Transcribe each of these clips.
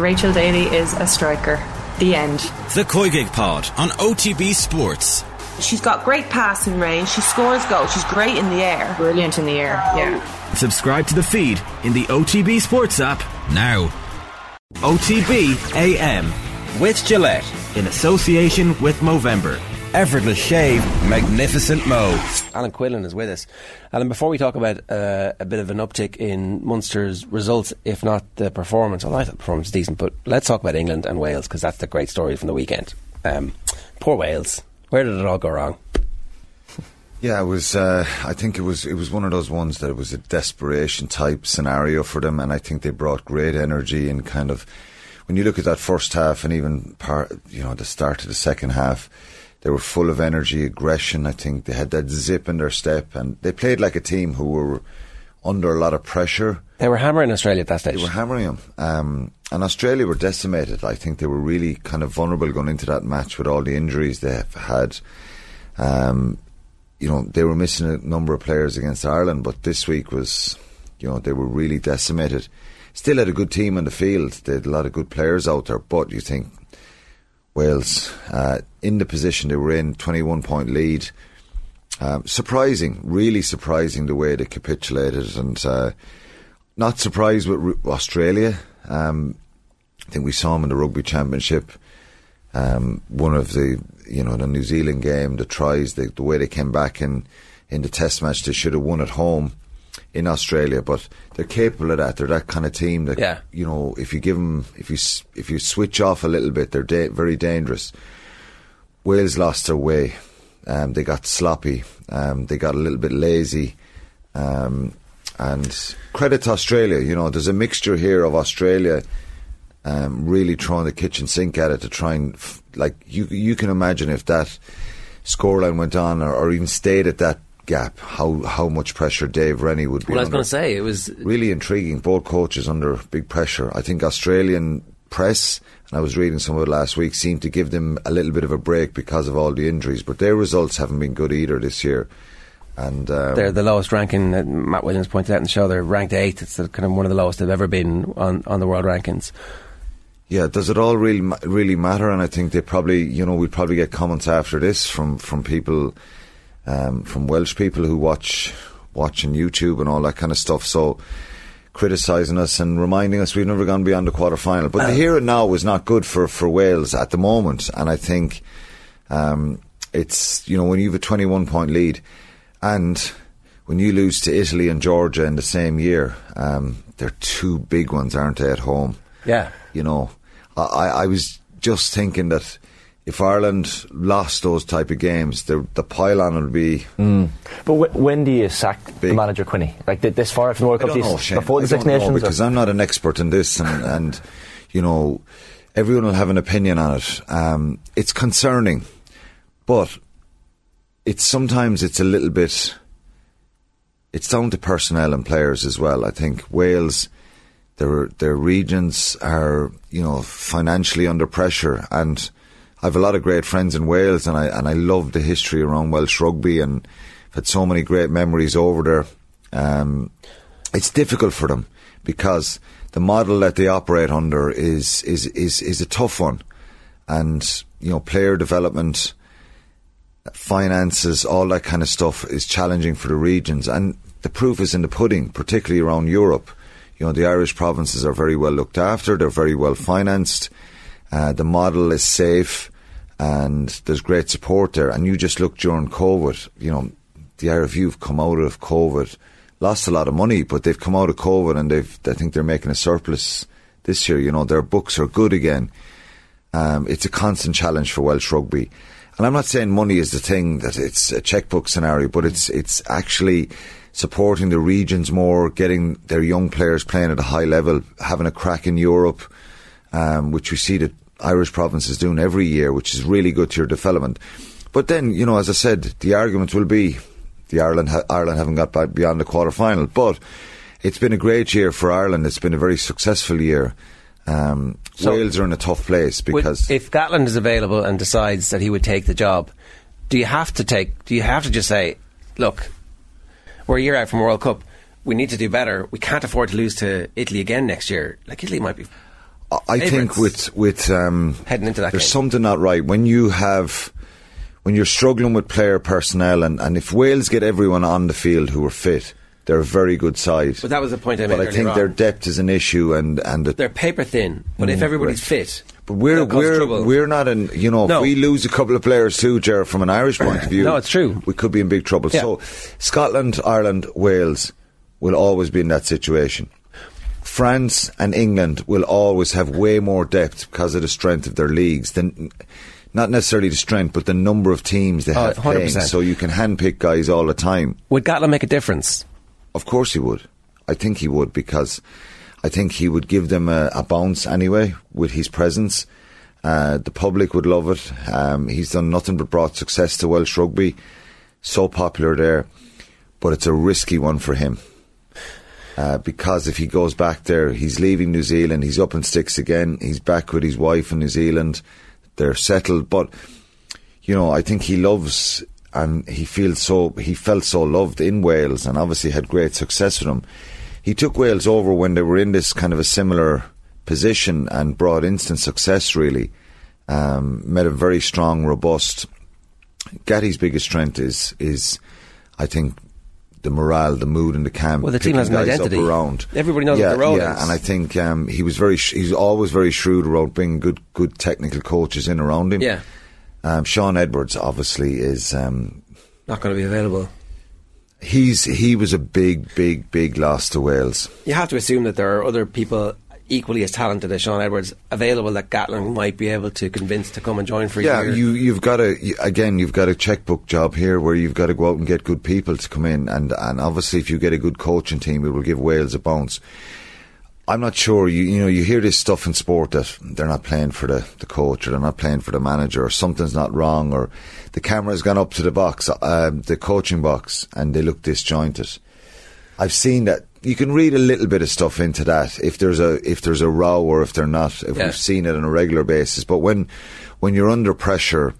Rachel Daly is a striker. The end. The Koigig Pod on OTB Sports. She's got great passing range. She scores goals. She's great in the air. Brilliant in the air. Yeah. Subscribe to the feed in the OTB Sports app now. OTB AM with Gillette in association with Movember. Effortless shave, magnificent mo. Alan Quinlan is with us. Alan, before we talk about uh, a bit of an uptick in Munster's results, if not the performance, well, I thought the performance was decent, but let's talk about England and Wales because that's the great story from the weekend. Um, poor Wales. Where did it all go wrong? Yeah, it was. Uh, I think it was. It was one of those ones that it was a desperation type scenario for them, and I think they brought great energy and kind of. When you look at that first half and even part, you know, the start of the second half, they were full of energy, aggression. I think they had that zip in their step, and they played like a team who were under a lot of pressure. They were hammering Australia at that stage. They were hammering them, um, and Australia were decimated. I think they were really kind of vulnerable going into that match with all the injuries they have had. Um, you know, they were missing a number of players against Ireland, but this week was, you know, they were really decimated. Still had a good team on the field. They had a lot of good players out there, but you think Wales uh, in the position they were in, 21 point lead. Um, surprising, really surprising the way they capitulated, and uh, not surprised with Australia. Um, I think we saw them in the rugby championship. Um, one of the, you know, the New Zealand game, the tries, the, the way they came back in in the Test match, they should have won at home in Australia, but they're capable of that. They're that kind of team that, Yeah. you know, if you give them, if you if you switch off a little bit, they're da- very dangerous. Wales lost their way. Um, they got sloppy. Um, they got a little bit lazy. Um, and credit to Australia. You know, there's a mixture here of Australia um, really throwing the kitchen sink at it to try and, f- like, you you can imagine if that scoreline went on or, or even stayed at that gap, how how much pressure Dave Rennie would be Well, I was going to say it was really intriguing. Both coaches under big pressure. I think Australian press, and I was reading some of it last week, seemed to give them a little bit of a break because of all the injuries. But their results haven't been good either this year. And um, they're the lowest ranking. Matt Williams pointed out in the show they're ranked eighth. It's kind of one of the lowest they've ever been on, on the world rankings. yeah, does it all really really matter? And I think they probably, you know, we'd probably get comments after this from from people, um, from Welsh people who watch watching YouTube and all that kind of stuff. So criticising us and reminding us we've never gone beyond the quarter final. But the here and now was not good for, for Wales at the moment. And I think um, it's, you know, when you have a 21 point lead and when you lose to Italy and Georgia in the same year, um, they're two big ones, aren't they, at home? Yeah. You know, I, I I was just thinking that if Ireland lost those type of games, the, the pylon would be. But wh- when do you sack the manager Quinny? Like this far from the World Cup, know, Shane. before the I Six Nations? or- because I'm not an expert in this, and, and you know, everyone will have an opinion on it. Um, it's concerning, but it's sometimes it's a little bit. It's down to personnel and players as well. I think Wales, their their regions are you know financially under pressure, and I've a lot of great friends in Wales, and I and I love the history around Welsh rugby, and I've had so many great memories over there. Um, it's difficult for them because the model that they operate under is is is is a tough one, and you know player development, finances, all that kind of stuff is challenging for the regions, and the proof is in the pudding, particularly around Europe. You know the Irish provinces are very well looked after; they're very well financed. Uh, the model is safe, and there's great support there. And you just look during COVID, you know, the IRFU have come out of COVID, lost a lot of money, but they've come out of COVID and they've, I think they're making a surplus this year. You know, their books are good again. Um, it's a constant challenge for Welsh rugby. And I'm not saying money is the thing that it's a checkbook scenario, but it's it's actually supporting the regions more, getting their young players playing at a high level, having a crack in Europe, um, which we see that Irish provinces doing every year, which is really good to your development. But then, you know, as I said, the argument will be the Ireland ha- Ireland haven't got back beyond the quarter final, but it's been a great year for Ireland. It's been a very successful year. Um, So- Wales are in a tough place because if Gatland is available and decides that he would take the job, do you have to take? Do you have to just say, "Look, we're a year out from World Cup. We need to do better. We can't afford to lose to Italy again next year." Like Italy might be. I- think with with um, Heading into that there's game. something not right when you have when you're struggling with player personnel, and, and if Wales get everyone on the field who are fit, they're a very good side. But that was the point I made But I think on. their depth is an issue, and and the, They're paper thin, but if Mm, everybody's right. fit, but we're we're trouble. we're not in. You know, No. if we lose a couple of players too, Jared, from an Irish point of view, No, it's true. We could be in big trouble. Yeah. So, Scotland, Ireland, Wales will always be in that situation. France and England will always have way more depth because of the strength of their leagues than. Not necessarily the strength, but the number of teams they Oh, have playing. So you can handpick guys all the time. would Gatland make a difference? Of course he would. I think he would because I think he would give them a, a bounce anyway with his presence. Uh, the public would love it. Um, he's done nothing but brought success to Welsh rugby. So popular there, but it's a risky one for him. Uh, because if he goes back there, he's leaving New Zealand. He's up in sticks again. He's back with his wife in New Zealand. They're settled, but you know, I think he loves and he feels so he felt so loved in Wales and obviously had great success with them. He took Wales over when they were in this kind of a similar position and brought instant success really. Um, made a very strong, robust Gatty's biggest strength is is I think the morale, the mood, and the camp. Well, the team has an identity. around. Everybody knows what yeah, their role yeah, is. and I think um, he was very. Sh- he's always very shrewd around bringing good, good technical coaches in around him. Yeah. Um, Sean Edwards obviously is. Um, Not going to be available. he's he was a big, big, big loss to Wales. You have to assume that there are other people equally as talented as Sean Edwards available that Gatland might be able to convince to come and join for a Yeah, year. you you've got a again you've got a checkbook job here where you've got to go out and get good people to come in, and and obviously if you get a good coaching team, it will give Wales a bounce. I'm not sure. You you know you hear this stuff in sport that they're not playing for the, the coach or they're not playing for the manager or something's not wrong or the camera's gone up to the box, um, the coaching box, and they look disjointed. I've seen that. You can read a little bit of stuff into that if there's a if there's a row or if they're not. If Yeah. we've seen it on a regular basis, but when when you're under pressure,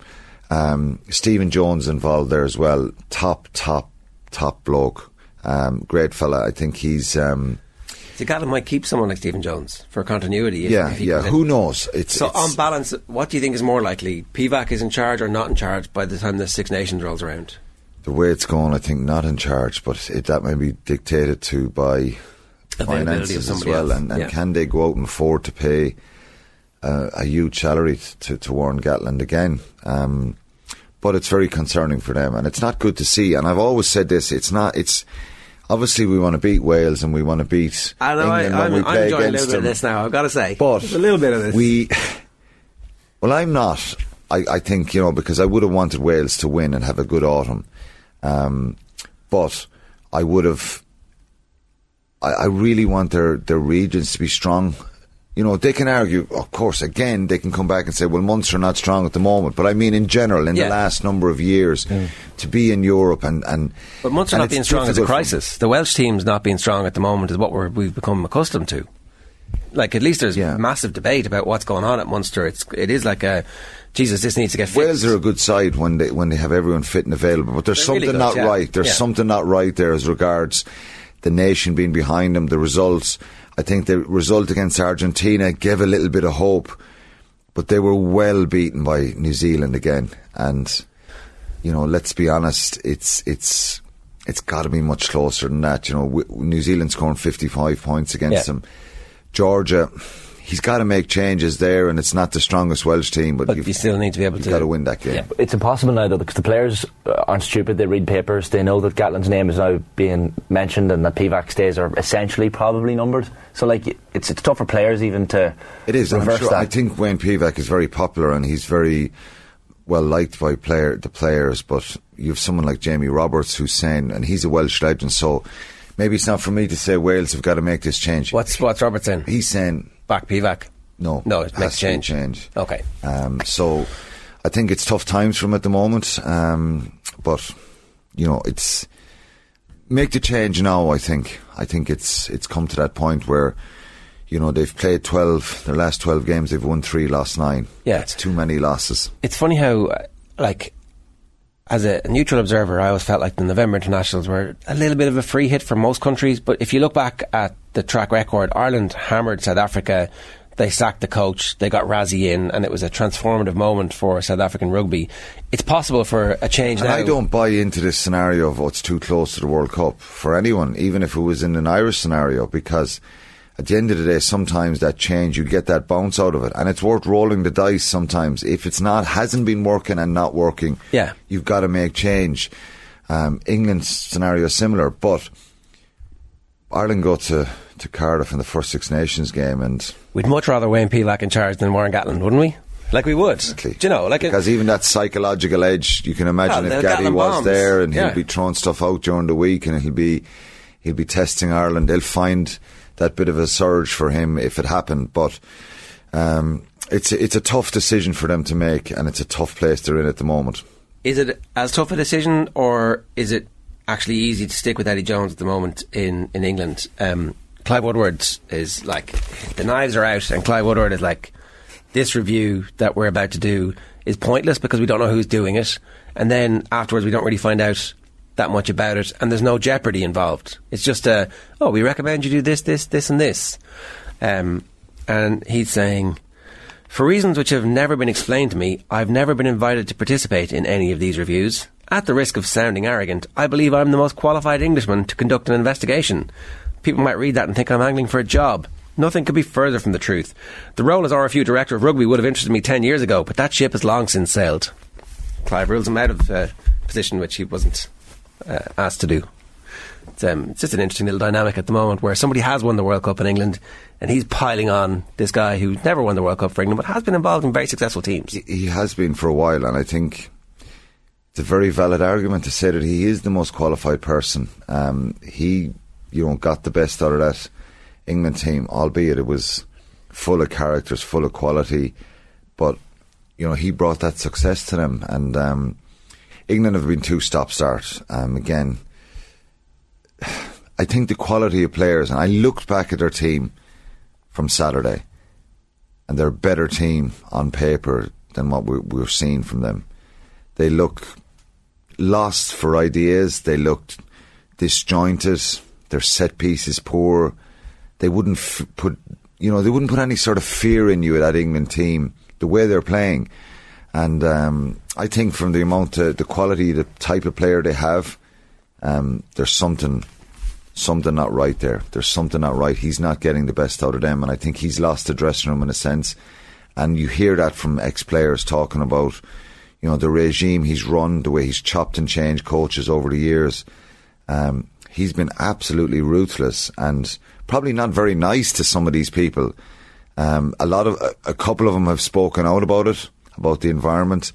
um, Stephen Jones involved there as well. Top top top bloke, um, great fella. I think he's. Um, See, Gatland might keep someone like Stephen Jones for continuity. Yeah, yeah. Who knows? It's So, it's- on balance, what do you think is more likely? Pivac is in charge or not in charge by the time the Six Nations rolls around? The way it's going. I think not in charge, but it, that may be dictated to by finances as well. else, And, and yeah. can they go out and afford to pay uh, a huge salary t- to, to Warren Gatland again? Um, but it's very concerning for them, and it's not good to see. And I've always said this: it's not. It's obviously we want to beat Wales and we want to beat I know, I, England when I'm, we I'm play enjoying a against little bit of this now, I've got to say. But Just a little bit of this. We, well, I'm not. I, I think you know because I would have wanted Wales to win and have a good autumn, um, but I would have. I, I really want their their regions to be strong. You know, they can argue, of course, again, they can come back and say, well, Munster are not strong at the moment. But I mean, in general, in Yeah. the last number of years, to be in Europe and. and But Munster and not being strong is a crisis. The Welsh team's not being strong at the moment is what we're, we've become accustomed to. Like at least there's Yeah. massive debate about what's going on at Munster. It's it is like a Jesus. This needs to get fixed. Wales are a good side when they when they have everyone fit and available, but there's They're really something good, not yeah. right. There's Yeah. something not right there as regards the nation being behind them. The results, I think, the result against Argentina gave a little bit of hope, but they were well beaten by New Zealand again. And you know, let's be honest, it's it's it's got to be much closer than that. You know, New Zealand scoring 55 points against Yeah. them. Georgia. He's got to make changes there, and it's not the strongest Welsh team, but, but you've, still need to be able to got to win that game. Yeah. It's impossible now, though, because the players uh, aren't stupid. They read papers. They know that Gatland's name is now being mentioned and that Pivac's days are essentially probably numbered. So, like, it's it's tough for players even to It is. Reverse sure, that. I think Wayne Pivac is very popular and he's very well liked by player the players. But you have someone like Jamie Roberts who's saying, and he's a Welsh legend. So maybe it's not for me to say Wales have got to make this change. What's what's Robert saying? he's saying? Back Pivac. No, No, it makes change. change. Okay. Um, so I think it's tough times for him at the moment. Um, but you know, it's make the change now. I think. I think it's it's come to that point where. You know they've played twelve. Their last twelve games, they've won three, lost nine. Yeah. it's too many losses. It's funny how, uh, like, as a neutral observer, I always felt like the November internationals were a little bit of a free hit for most countries. But if you look back at the track record, Ireland hammered South Africa. they sacked the coach, they got Rassie in, and it was a transformative moment for South African rugby. It's possible for a change And now. I don't buy into this scenario of oh, it's too close to the World Cup for anyone, even if it was in an Irish scenario, because at the end of the day, sometimes that change, you get that bounce out of it, and it's worth rolling the dice sometimes. If it's not, hasn't been working and not working, Yeah. you've got to make change. Um, England's scenario is similar, but Ireland go to, to Cardiff in the first Six Nations game, and We'd much rather Wayne Pivac in charge than Warren Gatland, wouldn't we? Like we would. Exactly. Do you know? Like it- because even that psychological edge, you can imagine Well, if Gatty was bombs. there and Yeah. he'll be throwing stuff out during the week and he'll be he'll be testing Ireland. They'll find that bit of a surge for him if it happened, but. Um, it's it's a tough decision for them to make, and it's a tough place they're in at the moment. is it as tough a decision, or is it actually easy to stick with Eddie Jones at the moment in in England? Um, Clive Woodward is like the knives are out, and Clive Woodward is like this review that we're about to do is pointless because we don't know who's doing it, and then afterwards we don't really find out that much about it, and there's no jeopardy involved. It's just a oh, we recommend you do this, this, this, and this, um, and he's saying. For reasons which have never been explained to me, I've never been invited to participate in any of these reviews. At the risk of sounding arrogant, I believe I'm the most qualified Englishman to conduct an investigation. People might read that and think I'm angling for a job. Nothing could be further from the truth. The role as RFU Director of Rugby would have interested me 10 years ago, but that ship has long since sailed. Clive rules him out of a position which he wasn't uh, asked to do. It's, um, it's just an interesting little dynamic at the moment where somebody has won the World Cup in England and he's piling on this guy who never won the World Cup for England but has been involved in very successful teams. He has been for a while, and I think it's a very valid argument to say that he is the most qualified person. Um, he, you know, got the best out of that England team, albeit it was full of characters, full of quality, but you know he brought that success to them, and um, England have been two stop-start. Um, again, I think the quality of players, and I looked back at their team from Saturday, and they're a better team on paper than what we, we're seeing from them. They look lost for ideas. They looked disjointed. Their set piece is poor. They wouldn't f- put, you know, they wouldn't put any sort of fear in you at that England team the way they're playing. And um, I think from the amount of the quality, the type of player they have, um, there's something something not right there. There's something not right. He's not getting the best out of them, and I think he's lost the dressing room in a sense. And you hear that from ex-players talking about, you know, the regime he's run, the way he's chopped and changed coaches over the years. Um, he's been absolutely ruthless and probably not very nice to some of these people. Um, a lot of a, a couple of them have spoken out about it, about the environment.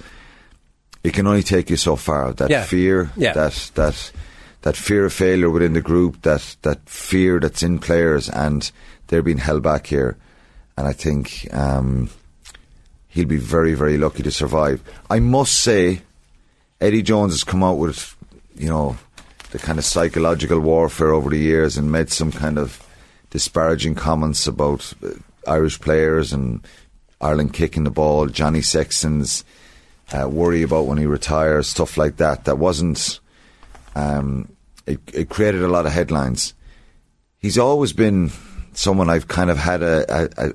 It can only take you so far. That Yeah. fear, Yeah. that that that fear of failure within the group, that that fear that's in players, and they're being held back here. And I think um, he'll be very, very lucky to survive. I must say, Eddie Jones has come out with, you know, the kind of psychological warfare over the years and made some kind of disparaging comments about uh, Irish players and Ireland kicking the ball, Johnny Sexton's uh, worry about when he retires, stuff like that. That wasn't. Um, it, it created a lot of headlines. He's always been someone I've kind of had a, a, a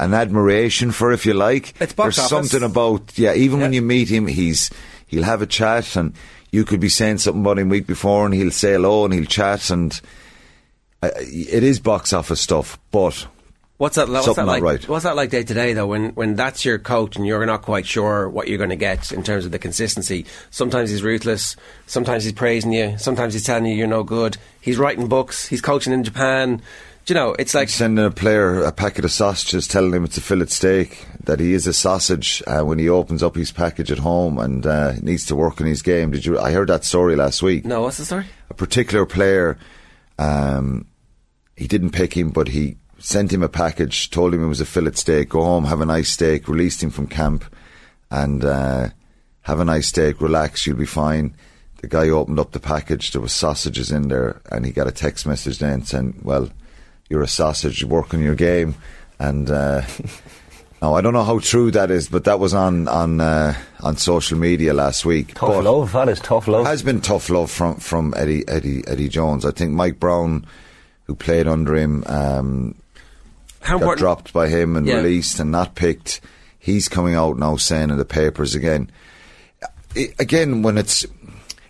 an admiration for, if you like. It's box There's office. something about yeah. Even when you meet him, he's he'll have a chat, and you could be saying something about him week before, and he'll say hello, and he'll chat, and uh, it is box office stuff. But What's that? What's Something that like? right. What's that like day to day though? When when that's your coach and you're not quite sure what you're going to get in terms of the consistency. Sometimes he's ruthless. Sometimes he's praising you. Sometimes he's telling you you're no good. He's writing books. He's coaching in Japan. Do you know? It's like sending a player a packet of sausages, telling him it's a fillet steak, that he is a sausage uh, when he opens up his package at home and uh, needs to work on his game. Did you? I heard that story last week. no. What's the story? A particular player, um, he didn't pick him, but he sent him a package, told him it was a fillet steak. Go home, have a nice steak. Released him from camp, and uh, have a nice steak. Relax, you'll be fine. The guy opened up the package. There was sausages in there, and he got a text message then saying, "Well, you're a sausage. You work on your game." And uh, now I don't know how true that is, but that was on on uh, on social media last week. Tough But- love, that is tough love. has been tough love from from Eddie Eddie Eddie Jones. I think Mike Brown, who played under him, um, How got important- dropped by him and Yeah. released and not picked. He's coming out now saying in the papers again. I- again, when it's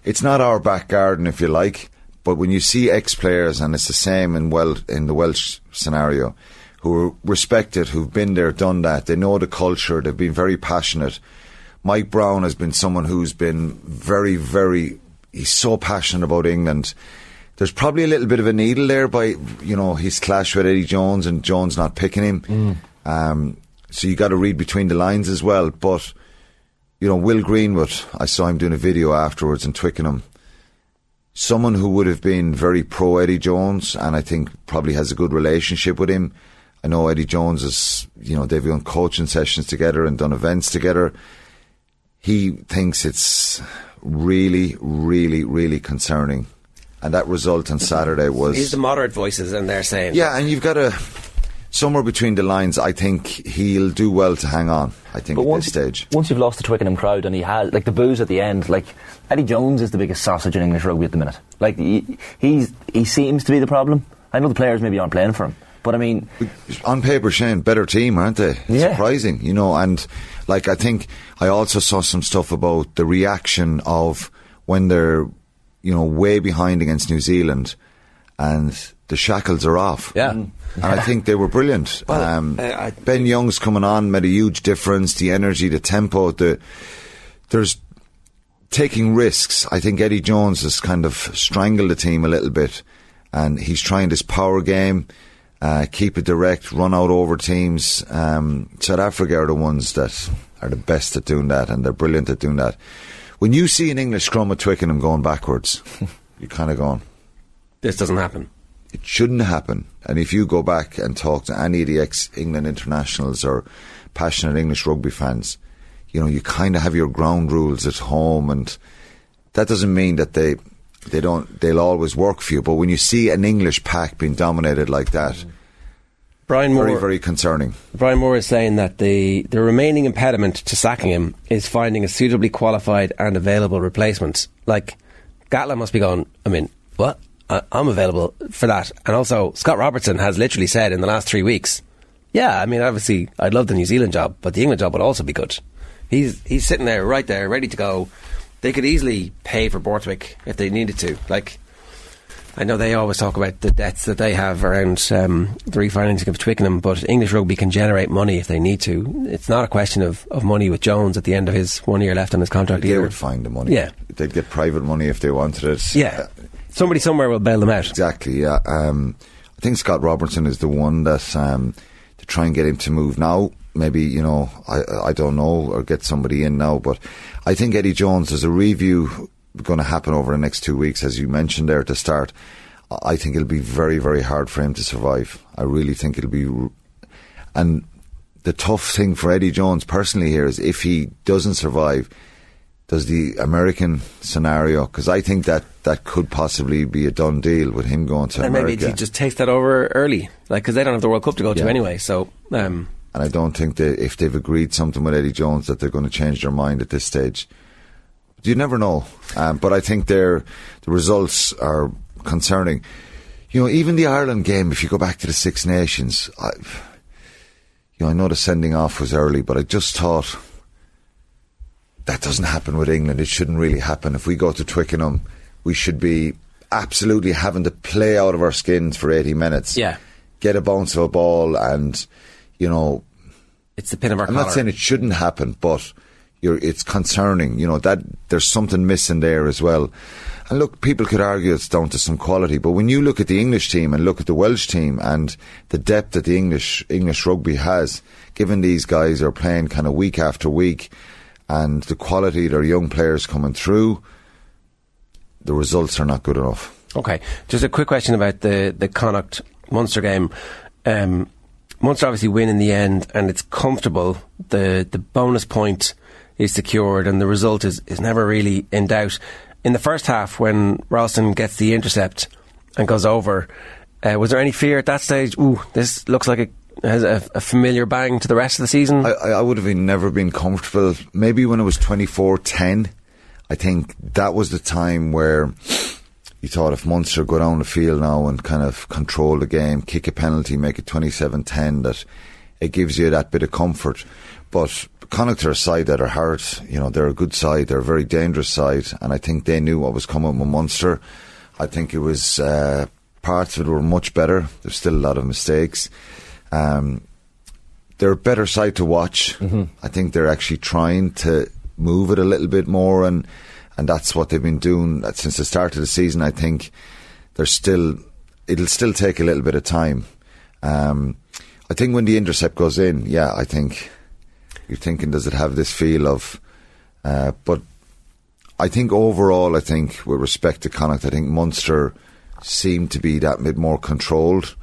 it's not our back garden, if you like, but when you see ex players, and it's the same in well in the Welsh scenario, who are respected, who've been there, done that, they know the culture, they've been very passionate. Mike Brown has been someone who's been very, very. He's so passionate about England. There's probably a little bit of a needle there by you know his clash with Eddie Jones and Jones not picking him. Um, so you got to read between the lines as well. But you know, Will Greenwood, I saw him doing a video afterwards in Twickenham. Someone who would have been very pro Eddie Jones, and I think probably has a good relationship with him. I know Eddie Jones is, you know, they've done coaching sessions together and done events together. He thinks it's really, really, really concerning. And that result on Saturday was. He's the moderate voices, and they're saying, Yeah, and you've got to somewhere between the lines. I think he'll do well to hang on. I think But at once, this stage. once you've lost the Twickenham crowd and he has like the booze at the end, like Eddie Jones is the biggest sausage in English rugby at the minute. Like he, he's he seems to be the problem. I know the players maybe aren't playing for him, but I mean, On paper, Shane, better team, aren't they? Yeah. Surprising, you know. And like I think I also saw some stuff about the reaction of when they're, you know, way behind against New Zealand, and the shackles are off. Yeah. And I think they were brilliant. Well, um, uh, I- ben Youngs coming on made a huge difference. The energy, the tempo, the there's taking risks. I think Eddie Jones has kind of strangled the team a little bit, and he's trying this power game, uh, keep it direct, run out over teams. Um, South Africa are the ones that are the best at doing that, and they're brilliant at doing that. When you see an English scrum at Twickenham going backwards, you're kind of going, this doesn't happen. it shouldn't happen. And if you go back and talk to any of the ex England internationals or passionate English rugby fans, you know, you kind of have your ground rules at home, and that doesn't mean that they they don't they'll always work for you. But when you see an English pack being dominated like that, mm. Brian Moore, very very concerning. Brian Moore is saying that the, the remaining impediment to sacking him is finding a suitably qualified and available replacement. Like, Gatland must be going, I mean, what? I, I'm available for that. And also, Scott Robertson has literally said in the last three weeks, yeah, I mean, obviously, I'd love the New Zealand job, but the England job would also be good. He's, he's sitting there, right there, ready to go. They could easily pay for Borthwick if they needed to. Like, I know they always talk about the debts that they have around um, the refinancing of Twickenham, but English rugby can generate money if they need to. It's not a question of, of money with Jones at the end of his one year left on his contract They either. would find the money. Yeah. they'd get private money if they wanted it. Yeah. Somebody somewhere will bail them out. Exactly. Yeah. Um, I think Scott Robertson is the one that um, to try and get him to move now. Maybe you know I I don't know or get somebody in now, but I think Eddie Jones. There's a review going to happen over the next two weeks, as you mentioned there at the start. I think it'll be very very hard for him to survive. I really think it'll be, and the tough thing for Eddie Jones personally here is if he doesn't survive, does the American scenario? Because I think that that could possibly be a done deal with him going to And maybe he just takes that over early, like because they don't have the World Cup to go to anyway. So, um, and I don't think that if they've agreed something with Eddie Jones that they're going to change their mind at this stage. You never know, um, but I think their the results are concerning. You know, even the Ireland game. If you go back to the Six Nations, I, you know, I know the sending off was early, but I just thought that doesn't happen with England. It shouldn't really happen. If we go to Twickenham, we should be absolutely having to play out of our skins for eighty minutes. Yeah. get a bounce of a ball, and you know, it's the pin of our I'm collar. not saying it shouldn't happen, but you're, it's concerning. You know that there's something missing there as well. And look, people could argue it's down to some quality, but when you look at the English team and look at the Welsh team and the depth that the English English rugby has, given these guys are playing kind of week after week, and the quality their young players coming through, the results are not good enough. Okay, just a quick question about the the Connacht Munster game. Um, Munster obviously win in the end, and it's comfortable. the The bonus point is secured, and the result is is never really in doubt. In the first half, when Ralston gets the intercept and goes over, uh, was there any fear at that stage? Ooh, this looks like it has a, a familiar bang to the rest of the season. I, I would have been never been comfortable. Maybe when it was 24 10, I think that was the time where you thought if Munster go down the field now and kind of control the game, kick a penalty, make it 27-10, that it gives you that bit of comfort. But Connacht are a side that are hard. You know, they're a good side. They're a very dangerous side, and I think they knew what was coming with Munster. I think it was uh, parts of it were much better. There's still a lot of mistakes. Um, they're a better side to watch. Mm-hmm. I think they're actually trying to move it a little bit more, and and that's what they've been doing since the start of the season. I think there's still it'll still take a little bit of time. Um, I think when the intercept goes in, yeah, I think you're thinking, does it have this feel of? Uh, but I think overall, I think with respect to Connacht, I think Munster seemed to be that bit more controlled.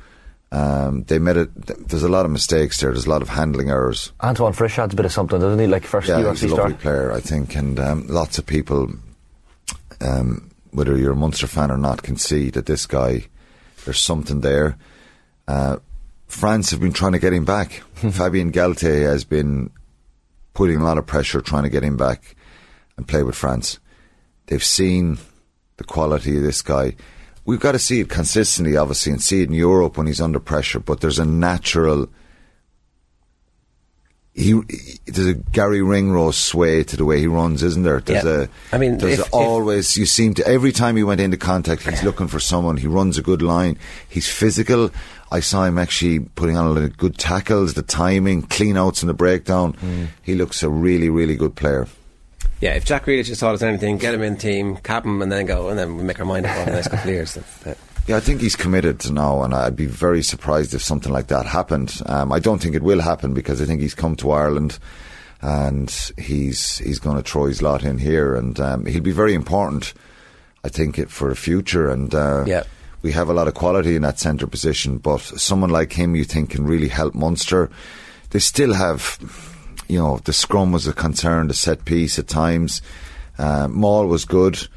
Um, they made it. There's a lot of mistakes there. There's a lot of handling errors. Antoine Frisch adds a bit of something, doesn't he? Like first yeah, he's a lovely start. player, I think, and um, lots of people, um, whether you're a Munster fan or not, can see that this guy. There's something there. Uh, France have been trying to get him back. Fabien Galthié has been putting a lot of pressure trying to get him back and play with France. They've seen the quality of this guy we've got to see it consistently, obviously, and see it in Europe when he's under pressure. But there's a natural. He, there's a Garry Ringrose sway to the way he runs, isn't there? There's Yeah. a. I mean, there's if- always you seem to every time he went into contact, he's looking for someone. He runs a good line. He's physical. I saw him actually putting on a lot of good tackles, the timing, clean outs in the breakdown. Mm. He looks a really, really good player. Yeah, if Jack Grealish has taught us anything, get him in team, cap him, and then go, and then we make our mind up over the next couple of years. That- that- Yeah, I think he's committed to now, and I'd be very surprised if something like that happened. Um, I don't think it will happen because I think he's come to Ireland and he's he's going to throw his lot in here, and um, he'll be very important. I think it for the future, and uh, Yeah. We have a lot of quality in that centre position. But someone like him, you think, can really help Munster. They still have, you know, the scrum was a concern, the set piece at times. Uh, Maul was good.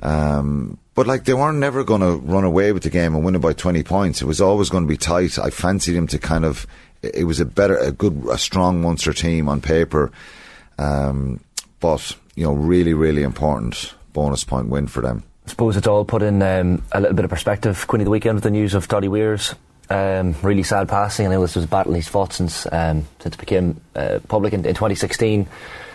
Um, but like they weren't never going to run away with the game and win it by 20 points. It was always going to be tight. I fancied him to kind of, it was a better, a good, a strong Munster team on paper. Um, but, you know, really, really important bonus point win for them. I suppose it's all put in um, a little bit of perspective. Of the weekend with the news of Doddy Weir's um, really sad passing. I know this was a battle he's fought since um, since it became uh, public in, in 2016.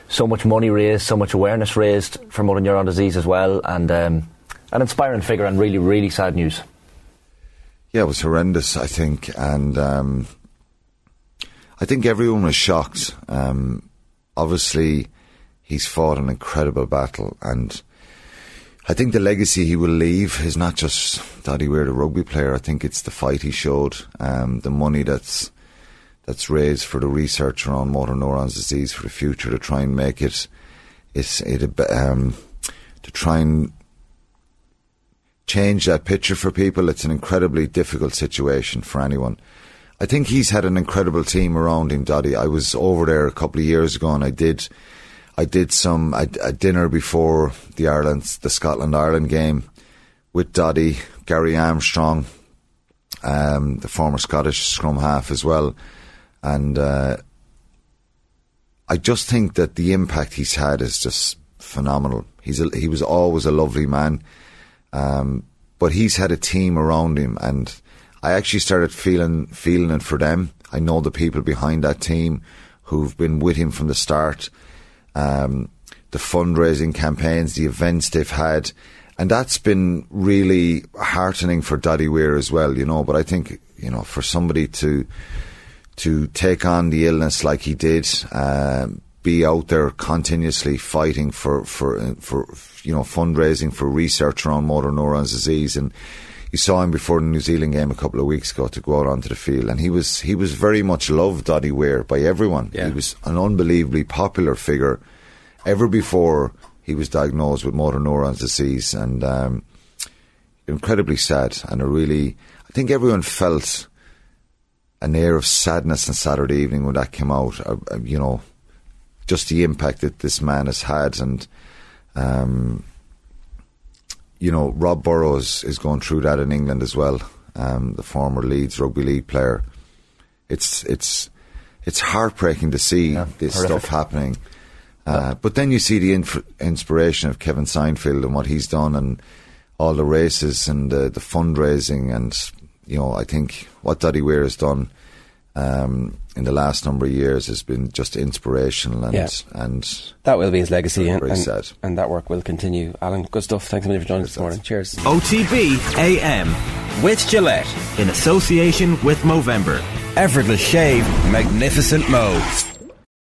So much money raised, so much awareness raised for motor neuron disease as well, and um, an inspiring figure and really, really sad news. Yeah, it was horrendous, I think, and um, I think everyone was shocked. Um, obviously, he's fought an incredible battle, and I think the legacy he will leave is not just that he were a rugby player. I think it's the fight he showed, um, the money that's that's raised for the research around motor neurons disease for the future to try and make it, it's it um, to try and change that picture for people. It's an incredibly difficult situation for anyone. I think he's had an incredible team around him, Doddy. I was over there a couple of years ago, and I did, I did some a, a dinner before the Ireland, the Scotland Ireland game with Doddy, Gary Armstrong, um, the former Scottish scrum half as well, and uh, I just think that the impact he's had is just phenomenal. He's a, he was always a lovely man. Um, but he's had a team around him, and I actually started feeling feeling it for them. I know the people behind that team who've been with him from the start. Um, the fundraising campaigns, the events they've had, and that's been really heartening for Doddy Weir as well. You know, but I think you know for somebody to to take on the illness like he did, um, be out there continuously fighting for for for you know fundraising for research around motor neurons disease, and you saw him before the New Zealand game a couple of weeks ago to go out onto the field, and he was he was very much loved, Doddy Weir, by everyone. Yeah. He was an unbelievably popular figure. Ever before he was diagnosed with motor neurons disease, and um, incredibly sad, and a really, I think everyone felt an air of sadness on Saturday evening when that came out. Uh, uh, you know, just the impact that this man has had, and um, you know, Rob Burrows is going through that in England as well. Um, the former Leeds rugby league player. It's it's it's heartbreaking to see Yeah, this horrific. stuff happening. Uh, But then you see the inf- inspiration of Kevin Sinfield and what he's done, and all the races and the, the fundraising, and you know, I think what Doddy Weir has done um, in the last number of years has been just inspirational, and Yeah. and That will be his legacy, and, and, and that work will continue. Alan, good stuff. Thanks a million for joining us this morning. Cheers. OTB AM with Gillette in association with Movember. Effortless shave, magnificent mo.